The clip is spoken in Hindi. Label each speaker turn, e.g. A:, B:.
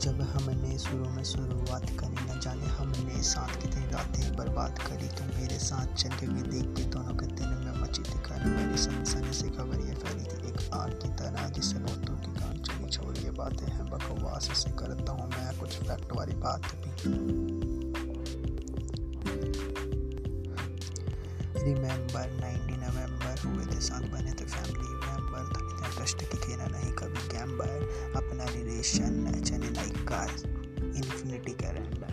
A: जब हमने शुरू में शुरुआत करी, न जाने हमने साथ कितनी रातें बर्बाद करी। तो मेरे साथ चले हुए देख के दोनों के दिल में मची दिखा मेरी सनसनी से खबर ये फैली थी एक आग की तरह जिससे बहुतों की कान चली छोड़िए बातें हैं, बकवास से करता हूँ मैं, कुछ फैक्ट वाली बात भी। रिमेंबर नाइनटी नवंबर हुए थे, साथ बने थे फैमिली मेंबर था इतना ट्रस्ट की खेला नहीं, कभी कैम्बर अपना रिलेशन चले लाइक कार इन्फिनिटी कैलेंडर